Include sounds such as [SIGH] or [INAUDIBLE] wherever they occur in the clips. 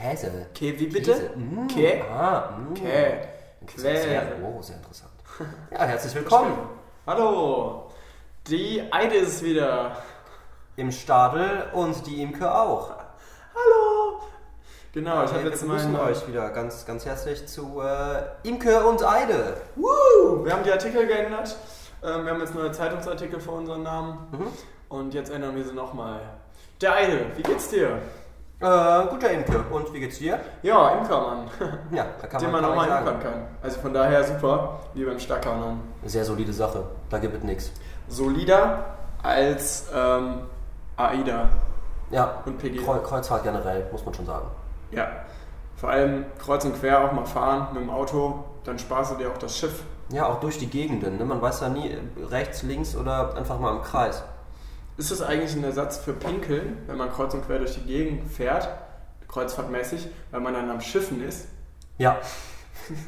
Kä- Käse. K wie bitte? Käse. Mm. K? Ah, mm. K. Sehr, oh, sehr interessant. [LAUGHS] Ja, herzlich willkommen Hallo! Die Eide ist wieder. im Stadel und die Imke auch. Hallo! Genau, ich habe wir jetzt begrüßen meinen. euch wieder ganz, ganz herzlich zu äh, Imke und Eide. Woo! Wir haben die Artikel geändert. Ähm, wir haben jetzt neue Zeitungsartikel für unseren Namen. Mhm. Und jetzt ändern wir sie nochmal. Der Eide, wie geht's dir? Äh, guter Imke. Und wie geht's dir? Ja, Imkermann. [LAUGHS] Ja, da kann Den man, man auch mal imkern kann. Also von daher super, wie beim Stackermann. Sehr solide Sache. Da gibt es nichts. Solider als ähm, AIDA Ja, und PG. Kreu Kreuzfahrt generell, muss man schon sagen. Ja. Vor allem kreuz und quer auch mal fahren mit dem Auto, dann sparst du dir auch das Schiff. Ja, auch durch die Gegenden. Ne? Man weiß ja nie, rechts, links oder einfach mal im Kreis. Ist das eigentlich ein Ersatz für Pinkeln, wenn man kreuz und quer durch die Gegend fährt, kreuzfahrtmäßig, weil man dann am Schiffen ist? Ja.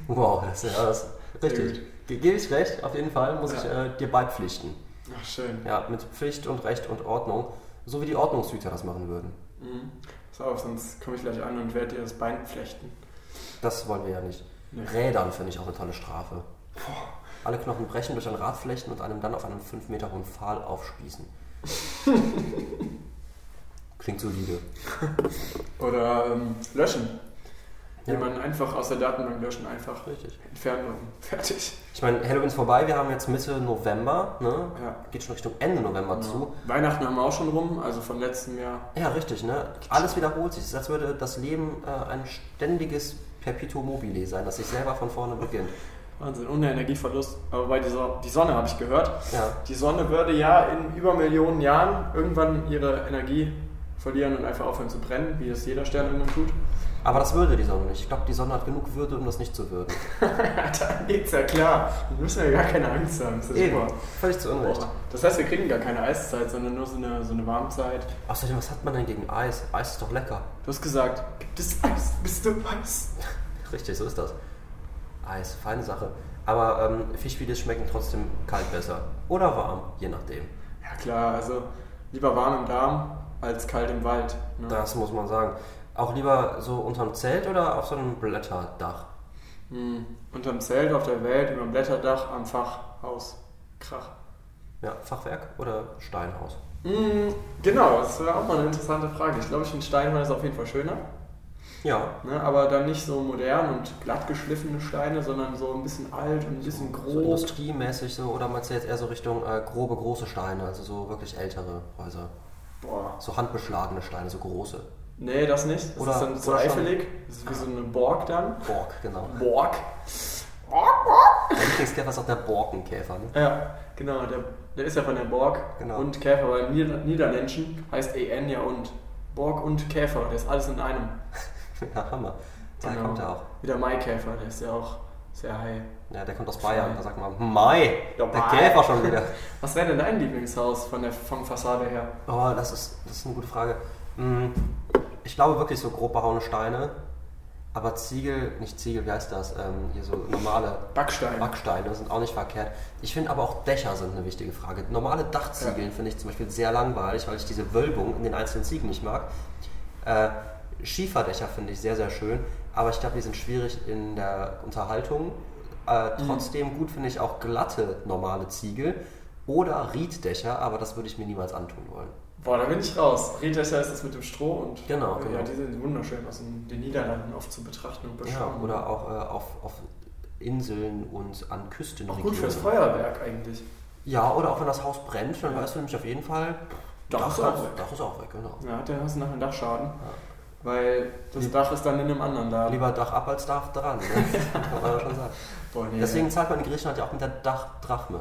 Wow, das ist ja das. Richtig. Ge- Gebe ich recht, auf jeden Fall muss Ja. ich äh, dir beipflichten. Ach, schön. Ja, mit Pflicht und Recht und Ordnung. So wie die Ordnungshüter das machen würden. Mhm. Pass auf, sonst komme ich gleich an und werde dir das Bein flechten. Das wollen wir ja nicht. Nee. Rädern finde ich auch eine tolle Strafe. Alle Knochen brechen durch ein Rad flechten und einem dann auf einem 5 Meter hohen Pfahl aufspießen. Klingt solide. Oder ähm, löschen. Ja. Jemanden einfach aus der Datenbank löschen, einfach Richtig. entfernen und fertig. Ich meine, Halloween ist vorbei, wir haben jetzt Mitte November, ne? Ja. Geht schon Richtung Ende November zu. Genau. Weihnachten haben wir auch schon rum, also von letztem Jahr. Ja, richtig, ne? Alles wiederholt sich. Es ist, als würde das Leben äh, ein ständiges Perpetuum mobile sein, das sich selber von vorne beginnt. Wahnsinn, der Energieverlust. Aber bei dieser, die Sonne habe ich gehört. Ja. Die Sonne würde ja in über Millionen Jahren irgendwann ihre Energie verlieren und einfach aufhören zu brennen, wie es jeder Stern irgendwann tut. Aber das würde die Sonne nicht. Ich glaube, die Sonne hat genug Würde, um das nicht zu würden. [LAUGHS] Dann geht's ja klar. Dann müssen wir ja gar keine Angst haben. Das ist ja super. Völlig zu Unrecht. Boah. Das heißt, wir kriegen gar keine Eiszeit, sondern nur so eine, so eine Warmzeit. Außerdem, was hat man denn gegen Eis? Eis ist doch lecker. Du hast gesagt, gibt es Eis? Bist du Eis? [LAUGHS] Richtig, so ist das. Eis, feine Sache. Aber ähm, Fischfilis schmecken trotzdem kalt besser. Oder warm, je nachdem. Ja klar, also lieber warm im Darm als kalt im Wald. Ne? Das muss man sagen. Auch lieber so unterm Zelt oder auf so einem Blätterdach? Hm. Unterm Zelt auf der Welt, über dem Blätterdach, am Fachhaus. Krach. Ja, Fachwerk oder Steinhaus? Hm, genau, das wäre auch mal eine interessante Frage. Ich glaube, ich finde Steinhäuser ist auf jeden Fall schöner. Ja, Ne? Aber dann nicht so modern und glatt geschliffene Steine, sondern so ein bisschen alt und ein bisschen so grob. industriemäßig so. Oder meinst du jetzt eher so Richtung äh, grobe, große Steine? Also so wirklich ältere Häuser. Boah. So handbeschlagene Steine, so große. Nee, das nicht. Das Oder- ist dann so oder schon- eifelig. Das ist wie so eine Borg dann. Borg, genau. Borg. Der Lieblingskäfer ist auch der Borkenkäfer. Ne? Ja, genau. Der, der ist ja von der Borg. Genau. Und Käfer, weil im Nieder Niederländischen heißt EN ja und. Borg und Käfer, der ist alles in einem. [LAUGHS] Ja, Hammer. Daher Genau. kommt er auch. Wie der Maikäfer, der ist ja auch sehr high. Ja, der kommt aus Bayern. Da sagt man, Mai, Ja, der Mai. Käfer schon wieder. [LAUGHS] Was wäre denn dein Lieblingshaus von der vom Fassade her? Oh, das ist, das ist eine gute Frage. Hm, Ich glaube wirklich so grob behauene Steine. Aber Ziegel, nicht Ziegel, wie heißt das? Ähm, hier so normale Backstein. Backsteine sind auch nicht verkehrt. Ich finde aber auch Dächer sind eine wichtige Frage. Normale Dachziegeln finde ich zum Beispiel sehr langweilig, weil ich diese Wölbung in den einzelnen Ziegeln nicht mag. Äh, Schieferdächer finde ich sehr, sehr schön, aber ich glaube, die sind schwierig in der Unterhaltung. Äh, trotzdem gut finde ich auch glatte normale Ziegel oder Rieddächer, aber das würde ich mir niemals antun wollen. Boah, da bin ich raus. Rieddächer ist das mit dem Stroh und. Genau, Ja, genau. die sind wunderschön aus den den Niederlanden oft zu betrachten und Ja, beschauen. oder auch äh, auf, auf Inseln und an Küsten. auch gut fürs Feuerwerk eigentlich. Ja, oder auch wenn das Haus brennt, dann weißt du nämlich auf jeden Fall, Dach ist auch weg. Dach ist auch weg, genau. Ja, der hast du nachher einen Dachschaden. Weil das Dach ist dann in einem anderen Laden. Lieber Dach ab als Dach dran, ne? [LAUGHS] kann man schon sagen. Boah, nee, Deswegen zahlt man in Griechenland ja auch mit der Dachdrachme.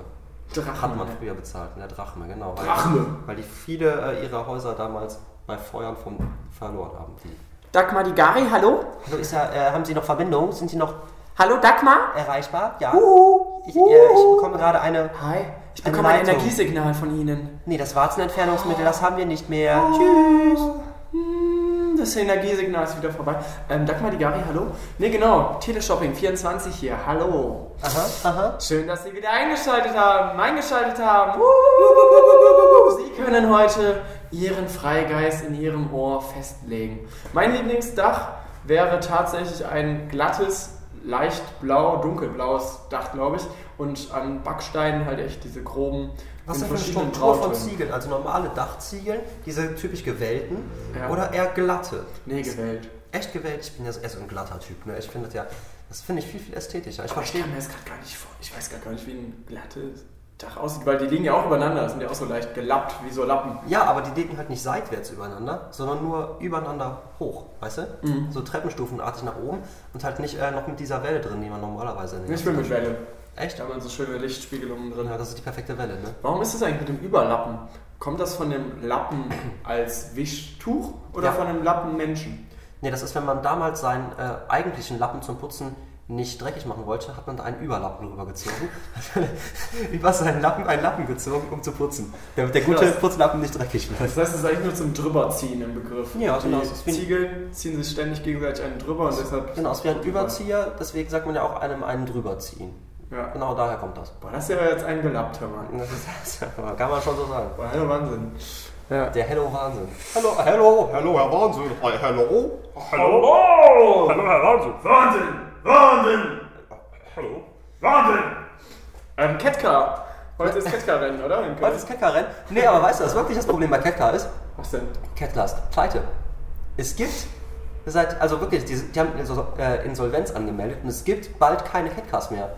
Drachme. Hat man früher bezahlt, mit der Drachme, genau. Weil, Drachme. Weil die viele äh, ihre Häuser damals bei Feuern vom, verloren haben. Die. Dagmar Digari, hallo? Hallo, ist ja, äh, haben Sie noch Verbindung? Sind Sie noch Hallo Dagmar? erreichbar? Ja. Huhu. Ich, äh, ich bekomme gerade eine. Hi, ich Eine bekomme ein. Energiesignal von Ihnen. Nee, das Warzenentfernungsmittel, das haben wir nicht mehr. Tschüss. Das Energiesignal ist wieder vorbei. Ähm, Dagmar Digari, hallo? Ne, genau. Teleshopping 24 hier. Hallo. Aha, aha. Schön, dass Sie wieder eingeschaltet haben, eingeschaltet haben. Sie können heute Ihren Freigeist in Ihrem Ohr festlegen. Mein Lieblingsdach wäre tatsächlich ein glattes, leicht blau, dunkelblaues Dach, glaube ich. Und an Backsteinen halt echt diese groben, Was in denn für eine Struktur von. Ziegeln? Also normale Dachziegeln, diese typisch gewellten Ja. oder eher glatte? Nee, gewählt. Echt gewellt? Ich bin ja eher so ein glatter Typ. Ne? Ich finde das ja, das finde ich viel, viel ästhetischer. Ich Aber ich verstehe. kann mir das gerade gar nicht vor. Ich weiß gar nicht, wie ein glattes Dach aussieht, weil die liegen ja auch übereinander, sind ja auch so leicht gelappt, wie so Lappen. Ja, aber die liegen halt nicht seitwärts übereinander, sondern nur übereinander hoch, weißt du? Mhm. So treppenstufenartig nach oben und halt nicht äh, noch mit dieser Welle drin, die man normalerweise den Ich will mit Welle. Echt? Da haben wir so schöne Lichtspiegelungen drin. Ja, das ist die perfekte Welle, ne? Warum ist das eigentlich mit dem Überlappen? Kommt das von dem Lappen als Wischtuch oder Ja. von dem Lappen Menschen? Ne, das ist, wenn man damals seinen äh, eigentlichen Lappen zum Putzen nicht dreckig machen wollte, hat man da einen Überlappen rübergezogen. [LAUGHS] Über seinen Lappen einen Lappen gezogen, um zu putzen. Damit der gute Krass. Putzlappen nicht dreckig wird. Das heißt, es ist eigentlich nur zum Drüberziehen im Begriff. Ja, die genau, wie- Ziegeln ziehen sich ständig gegenseitig einen drüber und deshalb. Genau, es wie ein Überzieher, deswegen sagt man ja auch einem einen drüberziehen. Ja. Genau daher kommt das. Boah, das ist ja jetzt ein gelappter Mann. [LAUGHS] Das ist, das kann man schon so sagen. Boah, hallo Wahnsinn. Ja. Der Hello Wahnsinn. Hallo, hello, hello, Herr Wahnsinn. Hi, Hello. Hallo! Hallo, Herr Wahnsinn! Wahnsinn! Wahnsinn! Hallo? Wahnsinn! Ähm, Ketka. Heute ist Ketka-Rennen, oder? Heute ist Ketka-Rennen. Nee, aber weißt du, was wirklich das Problem bei Ketka ist? Was denn? Ketka ist pleite. Es gibt seit, also wirklich, die, die haben Insol- Insolvenz angemeldet und es gibt bald keine Ketkas mehr.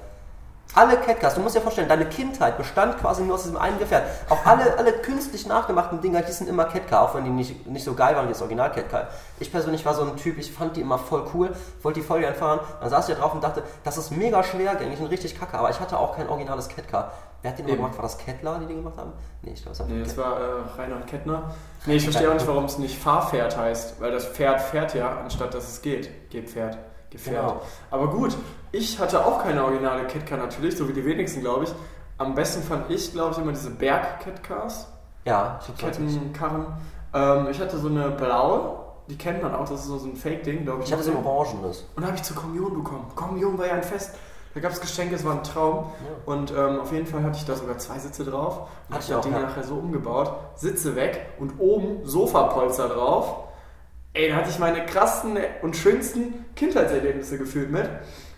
Alle Catcars, du musst dir vorstellen, deine Kindheit bestand quasi nur aus diesem einen Gefährt. Auch alle, alle künstlich nachgemachten Dinger hießen immer Catcar, auch wenn die nicht, nicht so geil waren wie das Original Catcar. Ich persönlich war so ein Typ, ich fand die immer voll cool, wollte die voll gern fahren. Dann saß ich da drauf und dachte, das ist mega schwergängig und richtig kacke, aber ich hatte auch kein originales Catcar. Wer hat den immer gemacht? War das Kettler, die den gemacht haben? Nee, ich glaube, es war Nee, das war äh, Reinhard Kettner. Nee, ich verstehe auch nicht, warum es nicht Fahrpferd heißt, weil das Pferd fährt ja, anstatt dass es geht. Gehpferd. Gefährt. Genau. Aber gut, ich hatte auch keine originale Ketka natürlich, so wie die wenigsten, glaube ich. Am besten fand ich, glaube ich, immer diese Berg-Ketkars, Ja, ich. Kettenkarren. Ähm, ich hatte so eine blaue, die kennt man auch, das ist so ein Fake-Ding, glaube ich. Ich hatte so ein orangenes. Und habe ich zur Kommunion bekommen. Kommunion war ja ein Fest. Da gab es Geschenke, es war ein Traum. Und ähm, auf jeden Fall hatte ich da sogar zwei Sitze drauf. Und habe ich das Ding ja. nachher so umgebaut. Sitze weg und oben Sofapolster drauf. Ey, da hatte ich meine krassten und schönsten Kindheitserlebnisse gefühlt mit.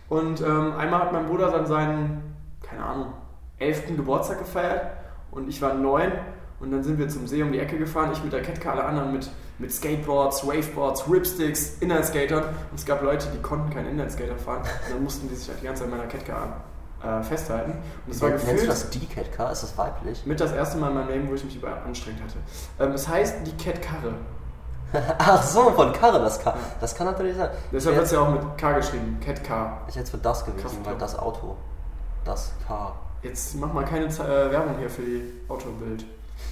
Und ähm, einmal hat mein Bruder dann seinen, keine Ahnung, elften Geburtstag gefeiert. Und ich war neun. Und dann sind wir zum See um die Ecke gefahren. Ich mit der Ketka, alle anderen mit, mit Skateboards, Waveboards, Ripsticks, Inlineskatern. Und es gab Leute, die konnten keinen Inlineskater fahren. Und dann mussten die sich halt die ganze Zeit an meiner Ketka äh, festhalten. Und es war Nennst du gefühlt das die Catcar? Ist das weiblich? mit das erste Mal in meinem Leben, wo ich mich über anstrengt hatte. Ähm, es heißt die Cat-Karre. [LAUGHS] Ach so, von Karre das K. Das kann natürlich sein. Deshalb wird es ja auch mit K geschrieben. Cat-Car. ich hätte es für das gewesen, weil das Auto. Das K. Jetzt mach mal keine äh, Werbung hier für die Autobild.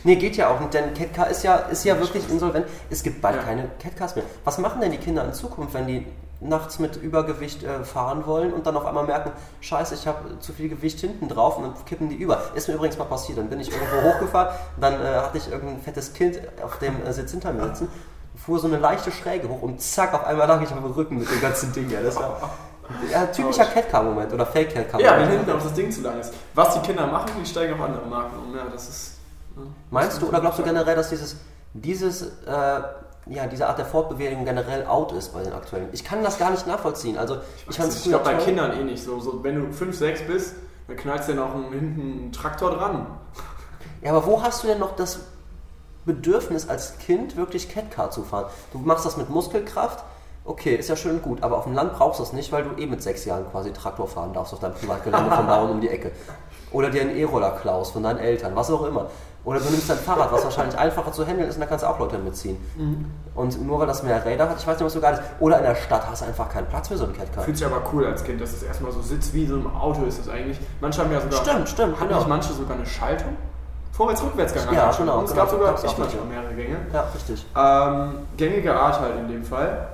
Nee, geht ja auch nicht, denn Catcar ist ja, ist ja wirklich insolvent. Es gibt bald Ja. keine Catcars mehr. Was machen denn die Kinder in Zukunft, wenn die nachts mit Übergewicht äh, fahren wollen und dann auf einmal merken, scheiße, ich habe zu viel Gewicht hinten drauf und dann kippen die über. Ist mir übrigens mal passiert. Dann bin ich irgendwo hochgefahren, dann äh, hatte ich irgendein fettes Kind auf dem äh, Sitz hinter mir sitzen, fuhr so eine leichte Schräge hoch und zack, auf einmal lag ich auf dem Rücken mit dem ganzen Ding. Ja, das war [LAUGHS] ja, typischer Catcar-Moment oder Fake-Catcar-Moment. Ja, wenn hinten auch das Ding zu lang ist. Was die Kinder machen, die steigen auf andere Marken um. Ja, das ist. ne? Meinst du oder glaubst du generell, dass dieses, dieses, äh, ja, diese Art der Fortbewegung generell out ist bei den aktuellen? Ich kann das gar nicht nachvollziehen. Also ich, Ich, ich glaube bei. Kindern eh nicht so. so. Wenn du 5, 6 bist, dann knallst du ja noch einen, hinten einen Traktor dran. Ja, aber wo hast du denn noch das Bedürfnis als Kind wirklich Catcar zu fahren? Du machst das mit Muskelkraft. Okay, ist ja schön und gut, aber auf dem Land brauchst du es nicht, weil du eh mit sechs Jahren quasi Traktor fahren darfst auf deinem Privatgelände von Bauern [LAUGHS] um die Ecke. Oder dir einen E-Roller klaust von deinen Eltern, was auch immer. Oder du nimmst dein Fahrrad, was wahrscheinlich einfacher zu handeln ist, und da kannst du auch Leute mitziehen. Mhm. Und nur weil das mehr Räder hat, ich weiß nicht, was so geil ist. Oder in der Stadt hast du einfach keinen Platz für so einen Catcar. Fühlt sich aber cool als Kind, dass es erstmal so sitzt wie so ein Auto ist das eigentlich. Manche haben ja sogar. Stimmt, stimmt, Haben genau. nicht manche sogar eine Schaltung? Vorwärts-Rückwärtsgang. Ja, genau, Und es genau, gab sogar, ich manchmal mehrere Gänge. Ja, richtig. Ähm, gängige Art halt in dem Fall.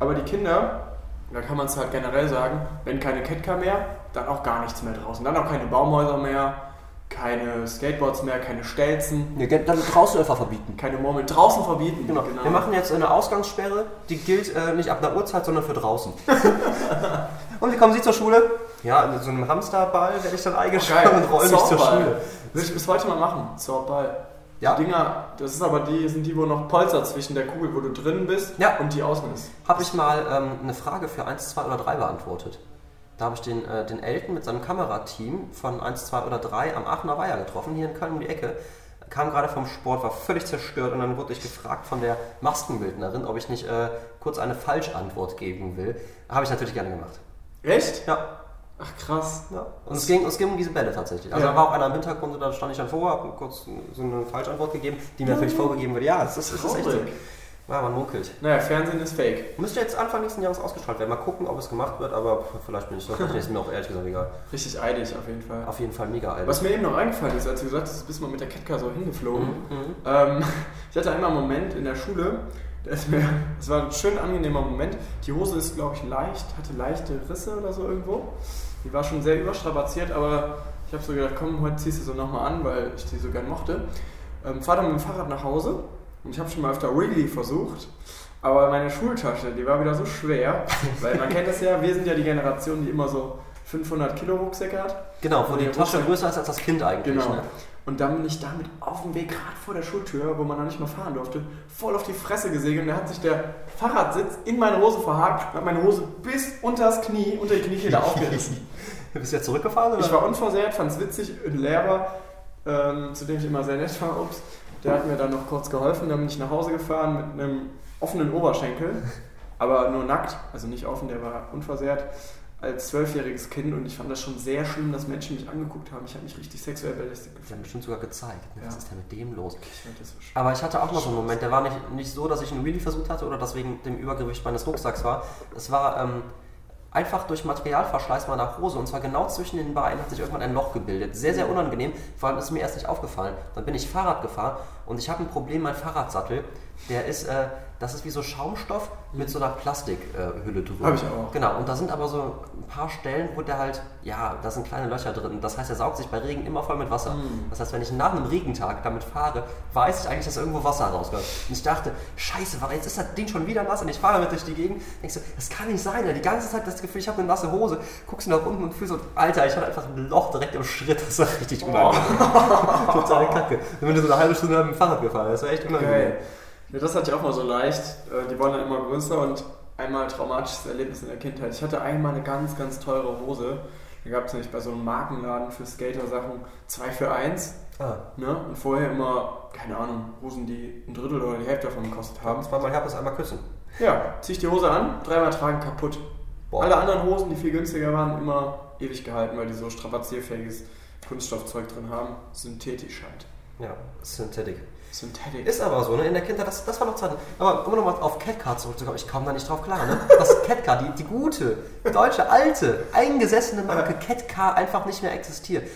Aber die Kinder, da kann man es halt generell sagen, wenn keine Ketka mehr, dann auch gar nichts mehr draußen. Dann auch keine Baumhäuser mehr. keine Skateboards mehr, keine Stelzen, Nee, dann draußen einfach verbieten. keine Murmeln draußen verbieten. Genau. Wir machen jetzt eine Ausgangssperre, die gilt äh, nicht ab einer Uhrzeit, sondern für draußen. [LAUGHS] und wie kommen Sie zur Schule? Ja, in so einem Hamsterball werde ich dann eingesperrt und roll mich zur. Schule. Will ich bis heute mal machen. Zorball. Ja. Die Dinger, das ist aber die, sind die, wo noch Polster zwischen der Kugel, wo du drin bist Ja. und die außen ist. Habe ich mal ähm, eine Frage für 1, 2 oder 3 beantwortet. Da habe ich den, äh, den Elton mit seinem Kamerateam von 1, 2 oder 3 am Aachener Weiher getroffen, hier in Köln um die Ecke. Kam gerade vom Sport, war völlig zerstört und dann wurde ich gefragt von der Maskenbildnerin, ob ich nicht äh, kurz eine Falschantwort geben will. Habe ich natürlich gerne gemacht. Echt? Ja, Ach krass. Ja. Und es ging, es ging um diese Bälle tatsächlich. Also Ja. da war auch einer im Hintergrund und da stand ich dann vor, habe kurz so eine Falschantwort gegeben, die mir natürlich vorgegeben wurde. Ja, es ist, es ist echt so. Ja, man munkelt. Naja, Fernsehen ist fake. Müsste jetzt Anfang nächsten Jahres ausgestrahlt werden. Mal gucken, ob es gemacht wird, aber vielleicht bin ich so. Vielleicht ist mir auch ehrlich gesagt egal. Richtig eilig auf jeden Fall. Auf jeden Fall mega alt. Was mir eben noch eingefallen ist, als du gesagt hast, du bist mal mit der Ketka so hingeflogen. Mhm. Ähm, [LAUGHS] ich hatte einmal einen Moment in der Schule, da ist mir, es war ein schön angenehmer Moment. Die Hose ist, glaube ich, leicht, hatte leichte Risse oder so irgendwo. Die war schon sehr überstrapaziert, aber ich habe so gedacht, komm, heute ziehst du sie nochmal an, weil ich die so gern mochte. Ähm, fahr dann mit dem Fahrrad nach Hause und ich habe schon mal öfter Wrigley versucht. Aber meine Schultasche, die war wieder so schwer, [LAUGHS] weil man kennt das ja, wir sind ja die Generation, die immer so 500 Kilo Rucksäcke hat. Genau, wo die Tasche größer ist als das Kind eigentlich. Genau. Ne? Und dann bin ich damit auf dem Weg, gerade vor der Schultür, wo man noch nicht mal fahren durfte, voll auf die Fresse gesegelt. Und da hat sich der Fahrradsitz in meine Hose verhakt und hat meine Hose bis unter das Knie, unter die Kniekehle aufgerissen. [LAUGHS] Bist du jetzt zurückgefahren? Oder? Ich war unversehrt, fand es witzig. Ein Lehrer, ähm, zu dem ich immer sehr nett war, ups, der hat mir dann noch kurz geholfen. Dann bin ich nach Hause gefahren mit einem offenen Oberschenkel, aber nur nackt, also nicht offen, der war unversehrt. Als zwölfjähriges Kind und ich fand das schon sehr schlimm, dass Menschen mich angeguckt haben. Ich habe mich richtig sexuell belästigt Die gefühlt. haben bestimmt sogar gezeigt. Ne? Was Ja. ist denn mit dem los? Ich fand das so schlimm. Aber ich hatte auch mal so einen Moment, der war nicht, nicht so, dass ich einen Wheelie versucht hatte oder dass wegen dem Übergewicht meines Rucksacks war. Es war ähm, einfach durch Materialverschleiß meiner Hose und zwar genau zwischen den Beinen hat sich irgendwann ein Loch gebildet. Sehr, sehr unangenehm, vor allem ist mir erst nicht aufgefallen. Dann bin ich Fahrrad gefahren und ich habe ein Problem, mein Fahrradsattel, der ist, äh, das ist wie so Schaumstoff mit so einer Plastikhülle äh, drüber. Hab ich auch. Genau, und da sind aber so ein paar Stellen, wo der halt, ja, da sind kleine Löcher drin. Das heißt, er saugt sich bei Regen immer voll mit Wasser. Das heißt, wenn ich nach einem Regentag damit fahre, weiß ich eigentlich, dass irgendwo Wasser rauskommt. Und ich dachte, scheiße, warum jetzt ist das Ding schon wieder nass und ich fahre damit durch die Gegend. Denkst du, das kann nicht sein. Die ganze Zeit das Gefühl, ich habe eine nasse Hose. Guckst du nach unten und fühlst so, Alter, ich hatte einfach ein Loch direkt im Schritt. Das war richtig unangenehm. [LAUGHS] Total kacke. Und wenn du so eine halbe Stunde dem Fahrrad gefahren das war echt unangenehm. Geil. Ja, das hatte ich auch mal so leicht. Äh, Die wollen dann immer größer und einmal traumatisches Erlebnis in der Kindheit. Ich hatte einmal eine ganz, ganz teure Hose. Da gab es nämlich bei so einem Markenladen für Skater-Sachen 2 für 1. Ah, Ne? Und vorher immer, keine Ahnung, Hosen, die ein Drittel oder die Hälfte davon gekostet haben. zweimal Herpes, einmal küssen. Ja, zieh ich die Hose an, dreimal tragen, kaputt. Boah. Alle anderen Hosen, die viel günstiger waren, immer ewig gehalten, weil die so strapazierfähiges Kunststoffzeug drin haben. Synthetisch halt. Ja, Synthetic. Synthetic. Ist aber so, ne? In der Kindheit, das, das war noch Zeit. Aber um nochmal auf Catcar zurückzukommen, ich komme da nicht drauf klar, ne? Dass [LAUGHS] Catcar, die, die gute, deutsche, alte, eingesessene Marke Catcar einfach nicht mehr existiert.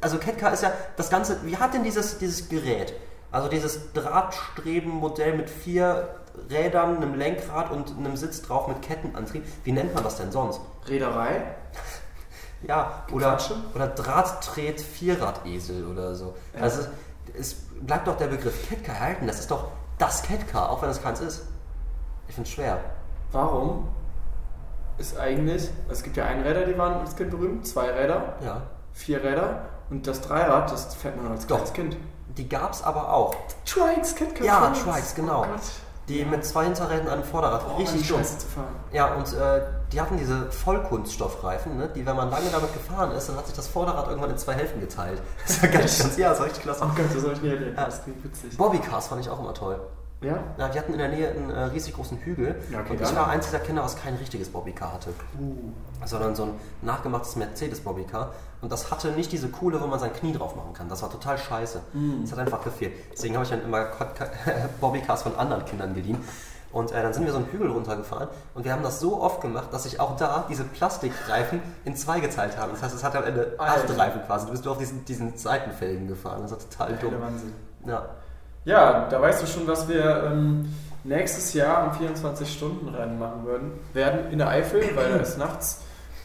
Also Catcar ist ja das Ganze, wie hat denn dieses, dieses Gerät? Also dieses Drahtstrebenmodell mit vier Rädern, einem Lenkrad und einem Sitz drauf mit Kettenantrieb. Wie nennt man das denn sonst? Reederei. Ja, oder, oder Drahttret Vierradesel oder so. Ja. Also es bleibt doch der Begriff Catcar erhalten. Das ist doch das Catcar, auch wenn es keins ist. Ich finde es schwer. Warum ist eigentlich, es gibt ja Einräder, die waren als Kind berühmt, zwei Räder, Ja. vier Räder und das Dreirad, das fährt man als Doch. kleines Kind. Die gab es aber auch. Trikes, Kit Ja, Trikes, genau. Oh. Die mit zwei Hinterrädern an einem Vorderrad. Oh, Richtig dumm. Zu fahren. Ja, und äh, die hatten diese Vollkunststoffreifen, ne, die, wenn man lange damit gefahren ist, dann hat sich das Vorderrad irgendwann in zwei Hälften geteilt. [LAUGHS] Das war ganz, ganz, ja, das war richtig klasse. Oh Gott, das habe ich nie erlebt. Ja. Das klingt witzig. Bobbycars fand ich auch immer toll. Ja? Ja, die hatten in der Nähe einen äh, riesig großen Hügel Ja, okay, und ich war eins dieser Kinder, was kein richtiges Bobbycar hatte. Sondern so ein nachgemachtes Mercedes-Bobbycar. Und das hatte nicht diese coole, wo man sein Knie drauf machen kann. Das war total scheiße. Das hat einfach gefehlt. Deswegen habe ich dann immer [LAUGHS] Bobbycars von anderen Kindern geliehen. Und äh, dann sind wir so einen Hügel runtergefahren und wir haben das so oft gemacht, dass sich auch da diese Plastikreifen in zwei geteilt haben. Das heißt, es hatte am Ende acht. Reifen quasi. Du bist nur auf diesen, diesen Seitenfelgen gefahren. Das war total dumm. Wahnsinn. Ja. Ja, da weißt du schon, was wir ähm, nächstes Jahr am 24-Stunden-Rennen machen würden. werden in der Eifel, weil da ist nachts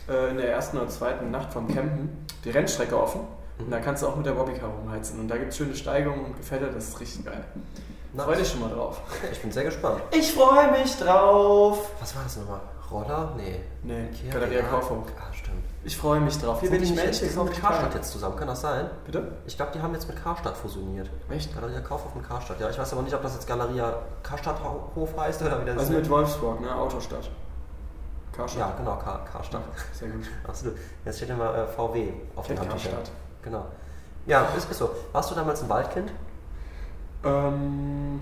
äh, in der ersten oder zweiten Nacht vom Campen die Rennstrecke offen. Und da kannst du auch mit der Bobbycar rumheizen. Und da gibt es schöne Steigungen und Gefälle, das ist richtig geil. Nice. Freu dich schon mal drauf. Ich bin sehr gespannt. Ich freue mich drauf. Was war das nochmal? Roller? Nee. Nee, Kia, Galeria. Kaufhof. Ah, stimmt. Ich freue mich drauf. Hier Sind bin ich Mensch, die sind mit Karstadt jetzt zusammen, kann das sein? Bitte? Ich glaube, die haben jetzt mit Karstadt fusioniert. Echt? Galeria Kaufhof mit Karstadt. Ja, ich weiß aber nicht, ob das jetzt Galeria Karstadthof heißt oder wie das Also mit Wolfsburg, ne? Autostadt. Karstadt. Ja, genau, Kar Karstadt. Sehr gut. [LAUGHS] Achso, jetzt steht immer äh, VW auf dem. Karstadt. Genau. Ja, ist, ist so. Warst du damals ein Waldkind? Ähm,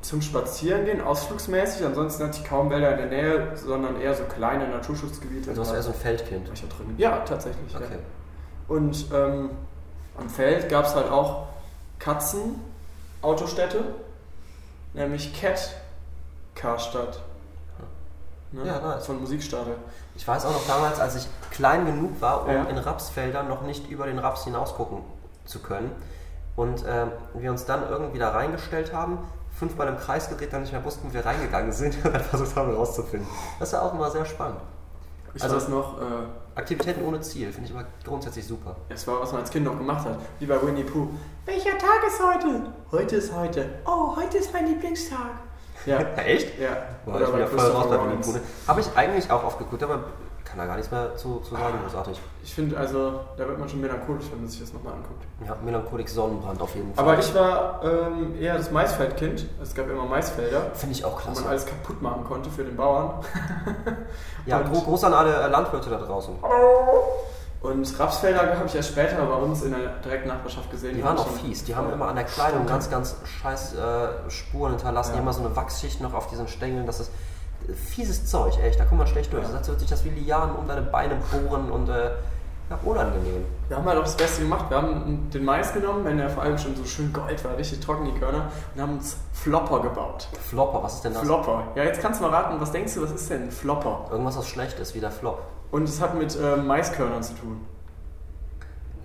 zum Spazierengehen, ausflugsmäßig. Ansonsten hatte ich kaum Wälder in der Nähe, sondern eher so kleine Naturschutzgebiete. Also warst du eher so ein Feldkind. War ich da drin? Ja, tatsächlich. Okay. Ja. Und ähm, am Feld gab es halt auch Katzen-Autostädte, nämlich Cat Karstadt. Ne? Ja, nice. Von Musikstadel. Ich weiß auch noch damals, als ich klein genug war, um Ja. in Rapsfeldern noch nicht über den Raps hinausgucken zu können. Und ähm, wir uns dann irgendwie da reingestellt haben, fünfmal im Kreis gedreht, dann nicht mehr wussten, wie wir reingegangen sind [LAUGHS] und dann versucht haben rauszufinden. Das war auch immer sehr spannend. Ich Also- weiß noch, äh, Aktivitäten ohne Ziel finde ich immer grundsätzlich super. es war, was man als Kind noch gemacht hat. Wie bei Winnie Pooh. Welcher Tag ist heute? Heute ist heute. Oh, heute ist mein Lieblingstag. [LAUGHS] Ja. Echt? Ja. Boah, Oder ich bin ja voll raus bei. Winnie Habe ich eigentlich auch oft geguckt, aber kann da gar nichts mehr zu, zu sagen, großartig. Ich finde, also, da wird man schon melancholisch, wenn man sich das nochmal anguckt. Ja, Melancholik Sonnenbrand auf jeden Fall. Aber ich war ähm, eher das Maisfeldkind. Es gab immer Maisfelder, Finde ich auch wo man klasse. alles kaputt machen konnte für den Bauern. Ja, groß an alle Landwirte da draußen. Und Rapsfelder habe ich erst später bei uns in der direkten Nachbarschaft gesehen. Die waren auch fies. Die haben immer an der Kleidung ganz, ganz scheiß äh, Spuren hinterlassen. Ja. Die haben immer so eine Wachsschicht noch auf diesen Stängeln. Das ist äh, fieses Zeug, echt. Da kommt man schlecht durch. Ja. Das hat sich das wie Lianen um deine Beine bohren und äh, ja, unangenehm. Wir haben halt auch das Beste gemacht. Wir haben den Mais genommen, wenn der vor allem schon so schön gold war, richtig trocken die Körner, und haben uns Flopper gebaut. Flopper, was ist denn das? Flopper. Ja, jetzt kannst du mal raten, was denkst du, was ist denn ein Flopper? Irgendwas, was schlecht ist, wie der Flop. Und es hat mit ähm, Maiskörnern zu tun.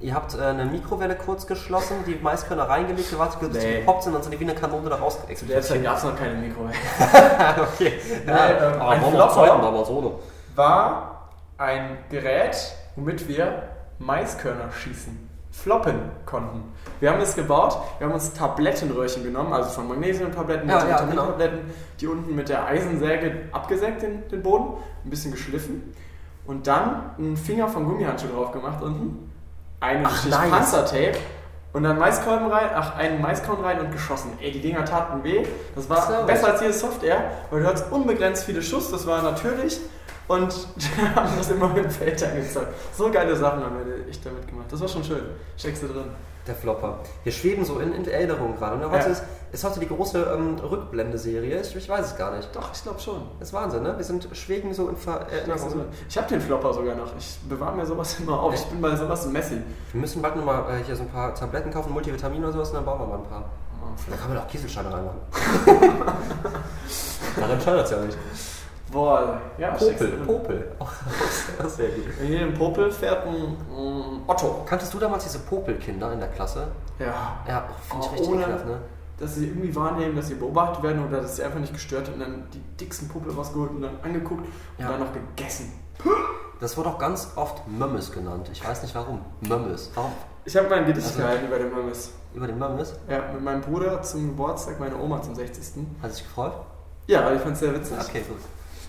Ihr habt äh, eine Mikrowelle kurz geschlossen, die Maiskörner reingelegt, gewartet, bis Nee. gepoppt sind und sind die wie eine Kanone da raus Zu der explodiert. Zeit gab es noch keine Mikrowelle. [LAUGHS] okay. Nee, ähm, ein Flopper war ein Gerät, womit wir Maiskörner schießen, floppen konnten. Wir haben es gebaut, wir haben uns Tablettenröhrchen genommen, also von Magnesiumtabletten, Ja, ja, Vitamintabletten, die unten mit der Eisensäge abgesägt, den, den Boden, ein bisschen geschliffen und dann einen Finger vom Gummihandschuh drauf gemacht unten, eine Ach, Schicht nice. Panzertape und dann Maiskolben rein, ach, einen Maiskorn rein und geschossen. Ey, die Dinger taten weh. Das war Servus. besser als jede Software, weil du hattest unbegrenzt viele Schuss, das war natürlich. Und [LAUGHS] haben das immer mit dem Feld angezockt. So geile Sachen haben wir echt damit gemacht. Das war schon schön. Steckst du drin. Der Flopper. Wir schweben so in, in Erinnerung gerade. Und heute Ja. ist, ist heute die große ähm, Rückblende-Serie. Ich, ich weiß es gar nicht. Doch, ich glaube schon. Das ist Wahnsinn, ne? Wir sind schweben so in Ver Erinnerung. Ich habe den Flopper sogar noch. Ich bewahre mir sowas immer auf. Ich bin bei sowas ein Messi. Wir müssen bald nochmal äh, hier so ein paar Tabletten kaufen, Multivitamin oder sowas, und dann bauen wir mal ein paar. Da kann man auch Kieselsteine reinmachen. [LAUGHS] Daran scheitert es ja nicht. Boah, ja, Popel. Popel. Oh, [LAUGHS] das ist sehr gut. In jedem Popel fährt ein mm, Otto. Kanntest du damals diese Popelkinder in der Klasse? Ja. Ja, finde ich Oh, richtig ohne- ekelhaft, ne? dass sie irgendwie wahrnehmen, dass sie beobachtet werden oder dass sie einfach nicht gestört und dann die dicksten Puppe rausgeholt und dann angeguckt und Ja. dann noch gegessen. Das wurde auch ganz oft Mömmes genannt. Ich weiß nicht warum. Mömmes. Warum? Ich habe mein Gedicht Also- gehalten über den Mammes. Über den Mömmes? Ja, mit meinem Bruder zum Geburtstag, meiner Oma zum 60. Hat sich gefreut? Ja, ich fand es sehr witzig. Okay, gut.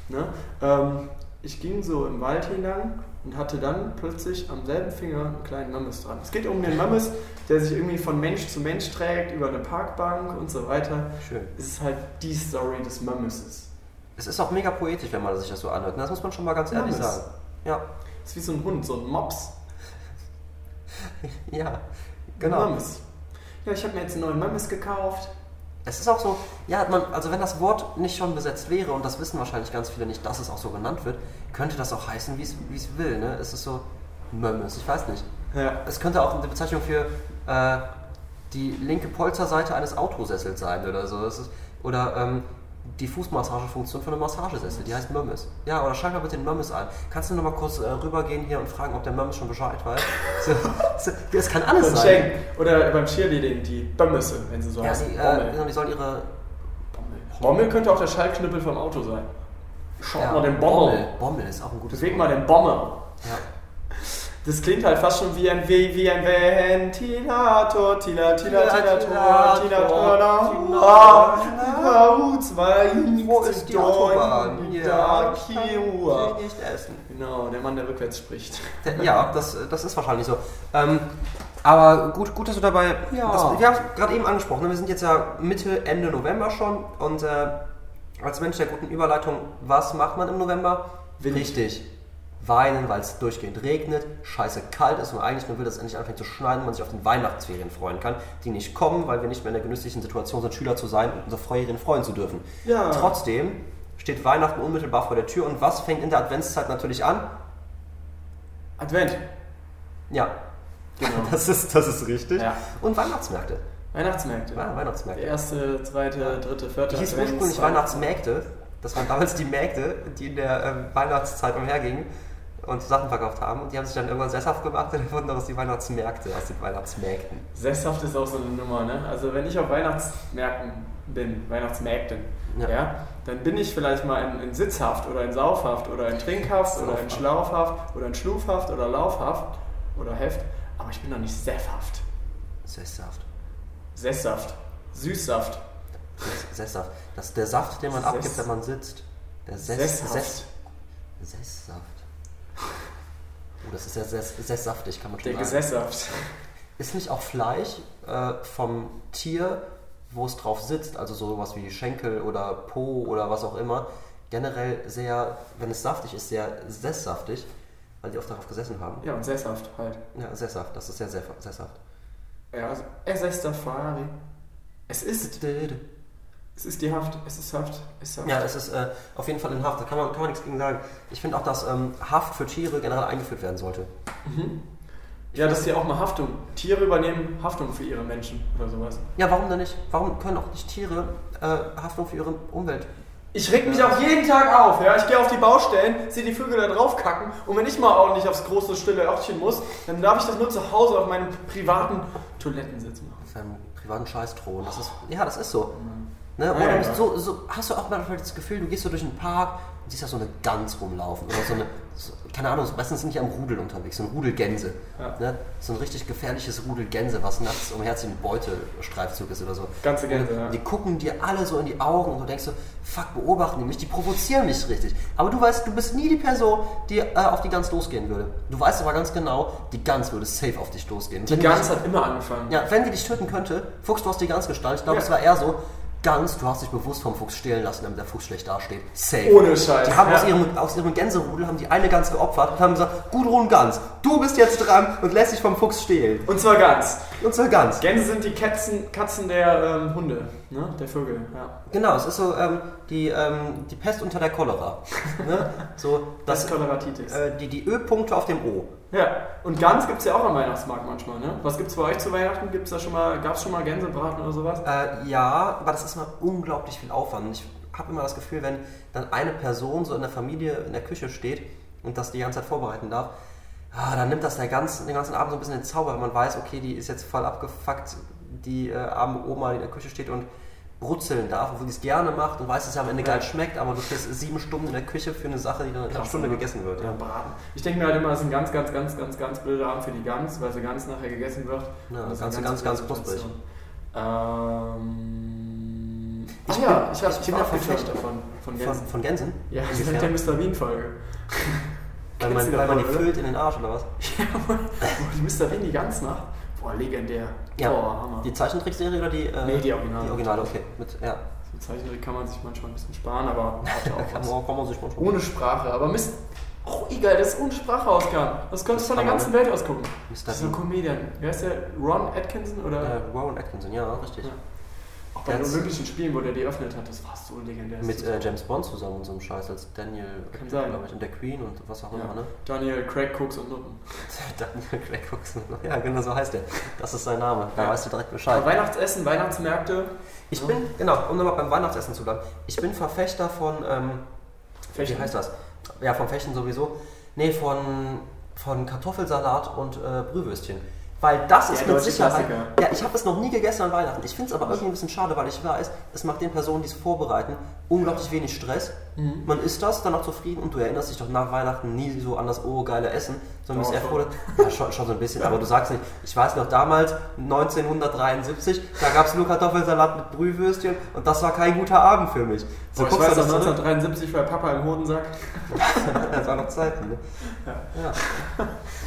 Ne? Ähm, ich ging so im Wald hinein und hatte dann plötzlich am selben Finger einen kleinen Mammes dran. Es geht um den Mammes, der sich irgendwie von Mensch zu Mensch trägt, über eine Parkbank und so weiter. Schön. Es ist halt die Story des Mammes. Es ist auch mega poetisch, wenn man sich das so anhört. Das muss man schon mal ganz ehrlich Mömmes. sagen. Ja, Es ist wie so ein Hund, so ein Mops. [LAUGHS] ja, genau. Mammes. Ja, ich habe mir jetzt einen neuen Mammes gekauft. Es ist auch so, ja, man, also wenn das Wort nicht schon besetzt wäre, und das wissen wahrscheinlich ganz viele nicht, dass es auch so genannt wird, könnte das auch heißen, wie es will. Ne? Es ist so Mömmes, ich weiß nicht. Ja. Es könnte auch eine Bezeichnung für äh, die linke Polsterseite eines Autosessels sein oder so. Ist, oder ähm, die Fußmassagefunktion von einem Massagesessel, die heißt Mömmes. Ja, oder schalt mal bitte den Mömmes ein. Kannst du noch mal kurz äh, rübergehen hier und fragen, ob der Mömmes schon Bescheid weiß? [LAUGHS] So, so, das kann alles sein. Schenk. Oder beim Cheerleading die Bömmesse, wenn sie so Ja, heißen. die, äh, Bommel. genau, die sollen ihre Bommel könnte auch der Schallknüppel vom Auto sein. Schaut Ja, mal den Bommel. Bommel ist auch ein gutes Beweg mal den Bommel. Ja. Das klingt halt fast schon wie ein, wie, wie ein Ventilator. Tila, tila, tila, tila, tila, zwei, Wo ist die Autobahn? Ja, ich nicht essen. Genau, der Mann, der rückwärts spricht. Ja, das, das ist wahrscheinlich so. Ähm, aber gut, gut, dass du dabei. Ja. Das, wir haben es gerade eben angesprochen. ne? Wir sind jetzt ja Mitte, Ende November schon. Und äh, als Mensch der guten Überleitung, was macht man im November? Wind. Richtig. Weinen, weil es durchgehend regnet, scheiße kalt ist und eigentlich nur will, dass es endlich anfängt zu schneien und man sich auf den Weihnachtsferien freuen kann, die nicht kommen, weil wir nicht mehr in der genüsslichen Situation sind, Schüler zu sein und unsere Ferien freuen zu dürfen. Ja. Trotzdem steht Weihnachten unmittelbar vor der Tür und was fängt in der Adventszeit natürlich an? Advent. Ja, Genau. [LAUGHS] das ist, das ist richtig. Ja. Und Weihnachtsmärkte. Weihnachtsmärkte. Ja, Weihnachtsmärkte. Erste, zweite, dritte, vierte. Die hieß ursprünglich Weihnachtsmärkte. Das waren damals die Märkte, die in der ähm, Weihnachtszeit umhergingen und Sachen verkauft haben. Und die haben sich dann irgendwann sesshaft gemacht und wurden daraus die Weihnachtsmärkte aus den Weihnachtsmärkten. Sesshaft ist auch so eine Nummer, ne? Also wenn ich auf Weihnachtsmärkten bin, Weihnachtsmärkten, Ja. ja, dann bin ich vielleicht mal in, in Sitzhaft oder in Saufhaft oder in Trinkhaft oder in. Schlaufhaft oder in Schlufhaft oder Laufhaft oder Heft, aber ich bin noch nicht sesshaft. Sesshaft. Sesshaft. Süßsaft. Sess- Sesshaft. Das ist der Saft, den man Sess- abgibt, wenn man sitzt. Der Sess Sesshaft. Sess Sesshaft. Oh, das ist ja sess sesssaftig, kann man schon Der sagen. Gesesshaft. Ist nicht auch Fleisch äh, vom Tier, wo es drauf sitzt, also sowas wie Schenkel oder Po oder was auch immer, generell sehr, wenn es saftig ist, sehr sesssaftig, weil die oft darauf gesessen haben. Ja, und sesshaft halt. Ja, sesshaft, das ist sehr sehr sesshaft. Ja, also, es ist der Ferrari. Es ist, es ist die Haft, es ist Haft, es ist Haft. Ja, es ist äh, auf jeden Fall in Haft, da kann man, kann man nichts gegen sagen. Ich finde auch, dass ähm, Haft für Tiere generell eingeführt werden sollte. Ja, das ist ja auch mal Haftung. Tiere übernehmen Haftung für ihre Menschen oder sowas. Ja, warum denn nicht? Warum können auch nicht Tiere äh, Haftung für ihre Umwelt? Ich reg mich auch jeden Tag auf, ja. Ich gehe auf die Baustellen, sehe die Vögel da drauf kacken und wenn ich mal ordentlich aufs große, stille Örtchen muss, dann darf ich das nur zu Hause auf meinem privaten Toilettensitz machen. Auf einem privaten. Das ist, ja, das ist so. Ne? Ja, Oder ja. nicht so, so, hast du auch manchmal das Gefühl, du gehst so durch einen Park und siehst da so eine Gans rumlaufen oder so eine, so, keine Ahnung, meistens sind die am Rudel unterwegs, so ein Rudel Gänse. Ja. Ne? So ein richtig gefährliches Rudel Gänse, was nachts umherzieht ein Beutestreifzug ist oder so. Ganze Gänse, Und ja. Die gucken dir alle so in die Augen und du denkst so, fuck, beobachten die mich, die provozieren mich richtig. Aber du weißt, du bist nie die Person, die äh, auf die Gans losgehen würde. Du weißt aber ganz genau, die Gans würde safe auf dich losgehen. Die Wenn Gans hat immer angefangen. ja, wenn die dich töten könnte, Fuchs, du hast die Gans gestaltet. Ich glaube, Ja. es war eher so, Gans, du hast dich bewusst vom Fuchs stehlen lassen, damit der Fuchs schlecht dasteht. Safe. Ohne Scheiß, Die haben aus, ja. ihrem, aus ihrem Gänserudel haben die eine Gans geopfert und haben gesagt, Gudrun Gans, du bist jetzt dran und lässt dich vom Fuchs stehlen. Und zwar Gans. Und zwar Gans. Gänse sind die Katzen, Katzen der ähm, Hunde, ne? Der Vögel, ja. Genau, es ist so ähm, die, ähm, die Pest unter der Cholera. [LAUGHS] ne? So, Das das, ist Choleratitis. äh, die, die Ö-Punkte auf dem O. Ja, und Gans gibt es ja auch am Weihnachtsmarkt manchmal, ne? Was gibt's bei euch zu Weihnachten? Gibt's da schon mal, gab's schon mal Gänsebraten oder sowas? Äh, ja, aber das ist mal unglaublich viel Aufwand. Ich habe immer das Gefühl, wenn dann eine Person so in der Familie in der Küche steht und das die ganze Zeit vorbereiten darf, ah, dann nimmt das der ganzen, den ganzen Abend so ein bisschen den Zauber, wenn man weiß, okay, die ist jetzt voll abgefuckt, die äh, arme Oma, die in der Küche steht und brutzeln darf, obwohl die es gerne macht und weiß, dass es ja am Ende geil schmeckt, aber du stehst sieben Stunden in der Küche für eine Sache, die dann in einer Stunde gegessen wird. Ja, Ja. Braten. Ich denke mir halt immer, das ist ein ganz, ganz, ganz, ganz, ganz blöder Abend für die Gans, weil sie ganz nachher gegessen wird. Ja, das ist ganz, eine ganz, ganz knusprig. Ähm, Ich ah ja, bin- ich, hab, ich ich bin auch Verfechter davon, von Von, Gänsen. von Gänsen? Ja, das ist [LAUGHS] der Mr. Bean-Folge. [LAUGHS] Weil man, weil man die füllt in den Arsch oder was? [LAUGHS] Wo die Mr. Bean die Gans macht. Boah, legendär. Ja. Boah, Hammer. Die Zeichentrickserie oder die? Äh, Nee, die Originale. Die Originale, okay. Mit, ja. So Zeichentrick kann man sich manchmal ein bisschen sparen, aber [LAUGHS] Kann man, kann man sich manchmal. Ohne Sprache, aber Mist. Oh, egal, dass es ohne Sprache rauskam. Das konntest du von der ganzen Welt aus gucken. Mr. Das ist so ein. Comedian. Wer ist der? Ron Atkinson? Oder? Äh, Rowan Atkinson, ja, richtig. Ja. Auch bei den Olympischen Spielen, wo der die öffnet hat, das war so legendär. Mit äh, James Bond zusammen und so einem Scheiß als Daniel Kann sein. glaub ich, und der Queen und was auch immer, ja. ne? Daniel Craig Cooks und Nutten. [LAUGHS] Daniel Craig Coxon. Ja, genau so heißt der. Das ist sein Name. Da Ja. weißt du direkt Aber Bescheid. Weihnachtsessen, Weihnachtsmärkte. Ich Ja. bin, genau, um nochmal beim Weihnachtsessen zu bleiben. Ich bin Verfechter von, ähm, Fechten. wie heißt das? Ja, vom Fechten sowieso. Nee, von, von Kartoffelsalat und äh, Brühwürstchen. Weil das ist mit Sicherheit. Ja, ich habe es noch nie gegessen an Weihnachten. Ich finde es aber irgendwie ein bisschen schade, weil ich weiß, es macht den Personen, die es vorbereiten, unglaublich wenig Stress. Man isst das, dann auch zufrieden und du erinnerst dich doch nach Weihnachten nie so an das oh geile Essen, sondern bist eher froh, ja schon, schon so ein bisschen, aber du sagst nicht, ich weiß noch damals, 1973, da gab es nur Kartoffelsalat mit Brühwürstchen und das war kein guter Abend für mich. So ich guckst weiß das zurück, 1973 war Papa im Hodensack. [LAUGHS] das war noch Zeiten. Ne?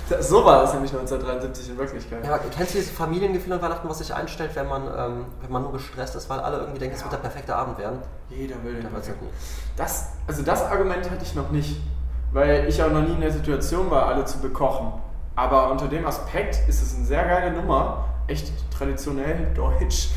Das, [LAUGHS] so war es nämlich 1973 in Wirklichkeit. Ja, kennst du dieses Familiengefühl an Weihnachten, was sich einstellt, wenn man, ähm, wenn man nur gestresst ist, weil alle irgendwie denken, es wird der perfekte Abend werden? Jeder will den nie. Das, also das Argument hatte ich noch nicht, weil ich auch noch nie in der Situation war, alle zu bekochen. Aber unter dem Aspekt ist es eine sehr geile Nummer, echt traditionell deutsch.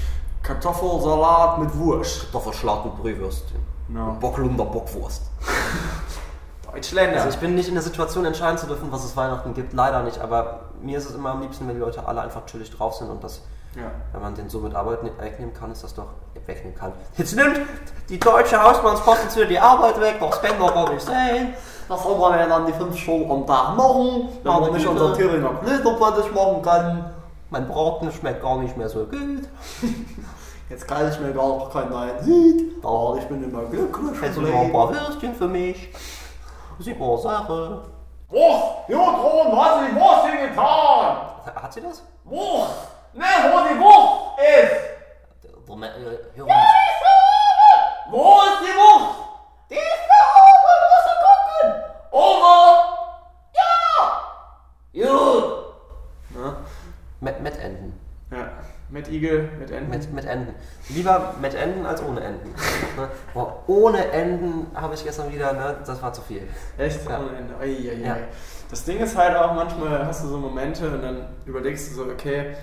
Kartoffelsalat mit Wurst. Kartoffelschlag mit Brühwürstchen. Genau. Bocklunder Bockwurst. [LAUGHS] Deutschländer. Also ich bin nicht in der Situation entscheiden zu dürfen, was es Weihnachten gibt, leider nicht, aber mir ist es immer am liebsten, wenn die Leute alle einfach chillig drauf sind und das, ja. wenn man den so mit Arbeit ne- wegnehmen kann, ist das doch wegnehmen kann. Jetzt nimmt die deutsche Hausmannskosten wieder die Arbeit weg, das kann doch gar nicht sein. Was soll man denn dann die fünf Stunden am Tag machen, wenn man nicht unser Thüringer Knödelplatte machen kann? Mein Braten schmeckt gar nicht mehr so gut. [LAUGHS] Jetzt kann ich mir gar noch keinen neuen Lied. Da ich bin immer glücklich. Hättest du noch ein paar Würstchen für mich? Super Sache. Wurst! Jodron, wo hast du die Wurst hingetan? Hat sie das? Wurst! Wo die Wurst ist! Der Me- äh, Hörer- Wo ist die Wurst? Die ist da oben, musst du gucken! Over! Ja! Gut! Ja. Mit, mit Enden. ja. Mit Igel, mit Enten. Mit, mit Enden. Lieber mit Enden als ohne Enden. [LAUGHS] ne? Boah, ohne Enden habe ich gestern wieder, ne? das war zu viel. Echt? Ja. Ohne Ende. Ei, ei, ei. Ja. Das Ding ist halt auch, manchmal hast du so Momente und dann überlegst du so, okay,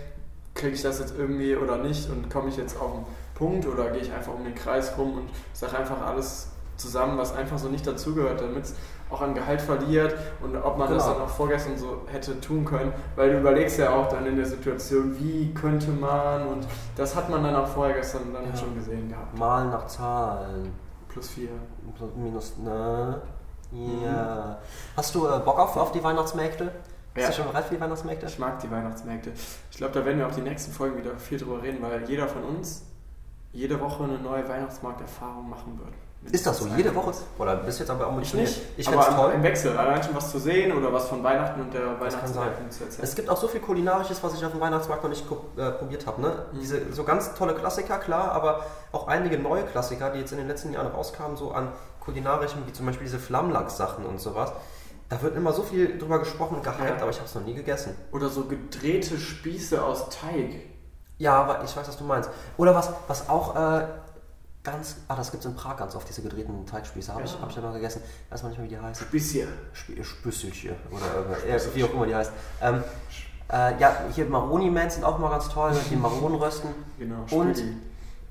kriege ich das jetzt irgendwie oder nicht und komme ich jetzt auf den Punkt oder gehe ich einfach um den Kreis rum und sage einfach alles zusammen, was einfach so nicht dazugehört, damit es auch an Gehalt verliert und ob man das Genau. dann auch vorgestern so hätte tun können, weil du überlegst ja auch dann in der Situation, wie könnte man und das hat man dann auch vorher gestern dann Ja. schon gesehen gehabt. Mal nach Zahlen. Plus vier. Plus, Minus, ne? Mhm. Ja. Hast du äh, Bock auf, auf die Weihnachtsmärkte? Ja. du schon bereit für die Weihnachtsmärkte? Ich mag die Weihnachtsmärkte. Ich glaube, da werden wir auch die nächsten Folgen wieder viel drüber reden, weil jeder von uns jede Woche eine neue Weihnachtsmarkterfahrung machen wird. Ist das so? Jede Woche? Oder bist du jetzt aber Ich nicht. Ich aber finde es toll. im Wechsel. Allein schon was zu sehen oder was von Weihnachten und der Weihnachtsmärkten zu erzählen. Es gibt auch so viel Kulinarisches, was ich auf dem Weihnachtsmarkt noch nicht äh, probiert habe. Ne? Mhm. Diese so ganz tolle Klassiker, klar, aber auch einige neue Klassiker, die jetzt in den letzten Jahren rauskamen, so an kulinarischen, wie zum Beispiel diese Flammlachs-Sachen und sowas. Da wird immer so viel drüber gesprochen und gehypt, Ja. aber ich habe es noch nie gegessen. Oder so gedrehte Spieße aus Teig. Ja, aber ich weiß, was du meinst. Oder was, was auch äh, ganz, ah, das gibt es in Prag ganz oft, diese gedrehten Teigspieße, habe ich, Ja. hab ich ja mal gegessen. Weiß man nicht mehr, wie die heißen. Spieße. Sp- Spüsselchen oder [LAUGHS] ja, wie auch immer die heißt. Ähm, äh, ja, hier Maroni-Mans sind auch mal ganz toll, die Maronenrösten. Genau, Und Spüli.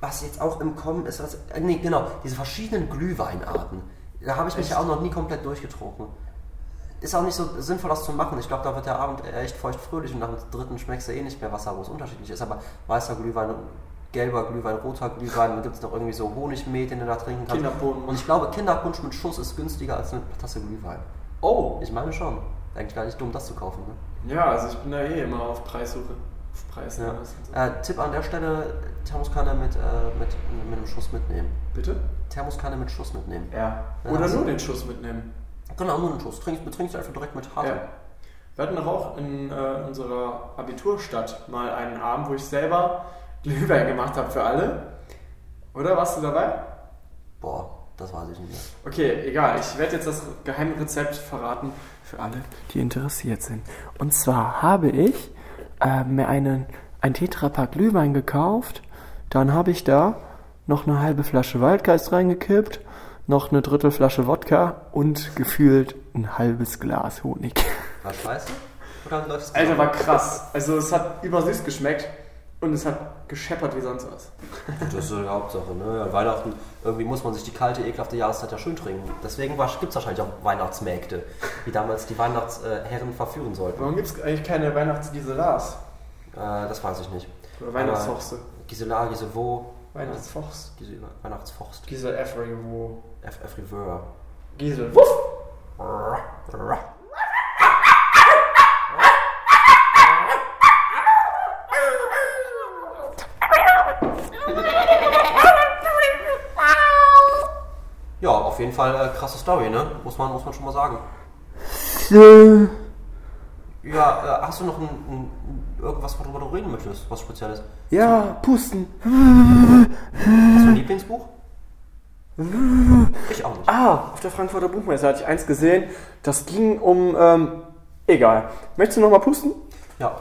was jetzt auch im Kommen ist, was, äh, nee, genau, diese verschiedenen Glühweinarten. Da habe ich mich Echt? ja auch noch nie komplett durchgetrunken. Ist auch nicht so sinnvoll, das zu machen. Ich glaube, da wird der Abend echt feucht-fröhlich und nach dem dritten schmeckst du eh nicht mehr, was da groß unterschiedlich ist. Aber weißer Glühwein, gelber Glühwein, roter Glühwein, dann gibt es noch irgendwie so Honigmet, den du da trinken kannst. Kinderpunsch. Und ich glaube, Kinderpunsch mit Schuss ist günstiger als eine Tasse Glühwein. Oh. Ich meine schon. Eigentlich gar nicht dumm, das zu kaufen. Ne? Ja, also ich bin da eh immer auf Preissuche. Auf Preis. Ja. so. Äh, Tipp an der Stelle: Thermoskanne mit, äh, mit, mit einem Schuss mitnehmen. Bitte? Thermoskanne mit Schuss mitnehmen. Ja. Oder nur den Schuss mitnehmen. Genau, nur einen Schuss. Trinkst, trinkst du einfach direkt mit Harte. Ja. Wir hatten doch auch in äh, unserer Abiturstadt mal einen Abend, wo ich selber [LAUGHS] Glühwein gemacht habe für alle. Oder warst du dabei? Boah, das weiß ich nicht mehr. Okay, egal. Ich werde jetzt das Geheimrezept verraten für alle, die interessiert sind. Und zwar habe ich äh, mir einen, ein Tetrapack Glühwein gekauft. Dann habe ich da noch eine halbe Flasche Waldgeist reingekippt, noch eine Drittelflasche Wodka und gefühlt ein halbes Glas Honig. War scheiße? Oder es Alter, war krass. Also es hat übersüß geschmeckt und es hat gescheppert wie sonst was. Das ist so die Hauptsache, ne? An Weihnachten, irgendwie muss man sich die kalte, ekelhafte Jahreszeit ja schön trinken. Deswegen gibt es wahrscheinlich auch Weihnachtsmärkte, die damals die Weihnachtsherren verführen sollten. Warum gibt es eigentlich keine Weihnachtsgiselars? Äh, das weiß ich nicht. Oder Weihnachtshochste? Gisela, Gisevo, Weihnachtsforst, Gisel Efri, wo? F. F. Rivera. Gisel, wuff! Ja, auf jeden Fall äh, krasse Story, ne? Muss man, muss man schon mal sagen. Ja, äh, hast du noch ein, ein, irgendwas, worüber du reden möchtest, was Spezielles? Ja, pusten. Hast du ein Lieblingsbuch? Ich auch nicht. Ah, auf der Frankfurter Buchmesse hatte ich eins gesehen. Das ging um. Ähm, egal. Möchtest du noch mal pusten? Ja.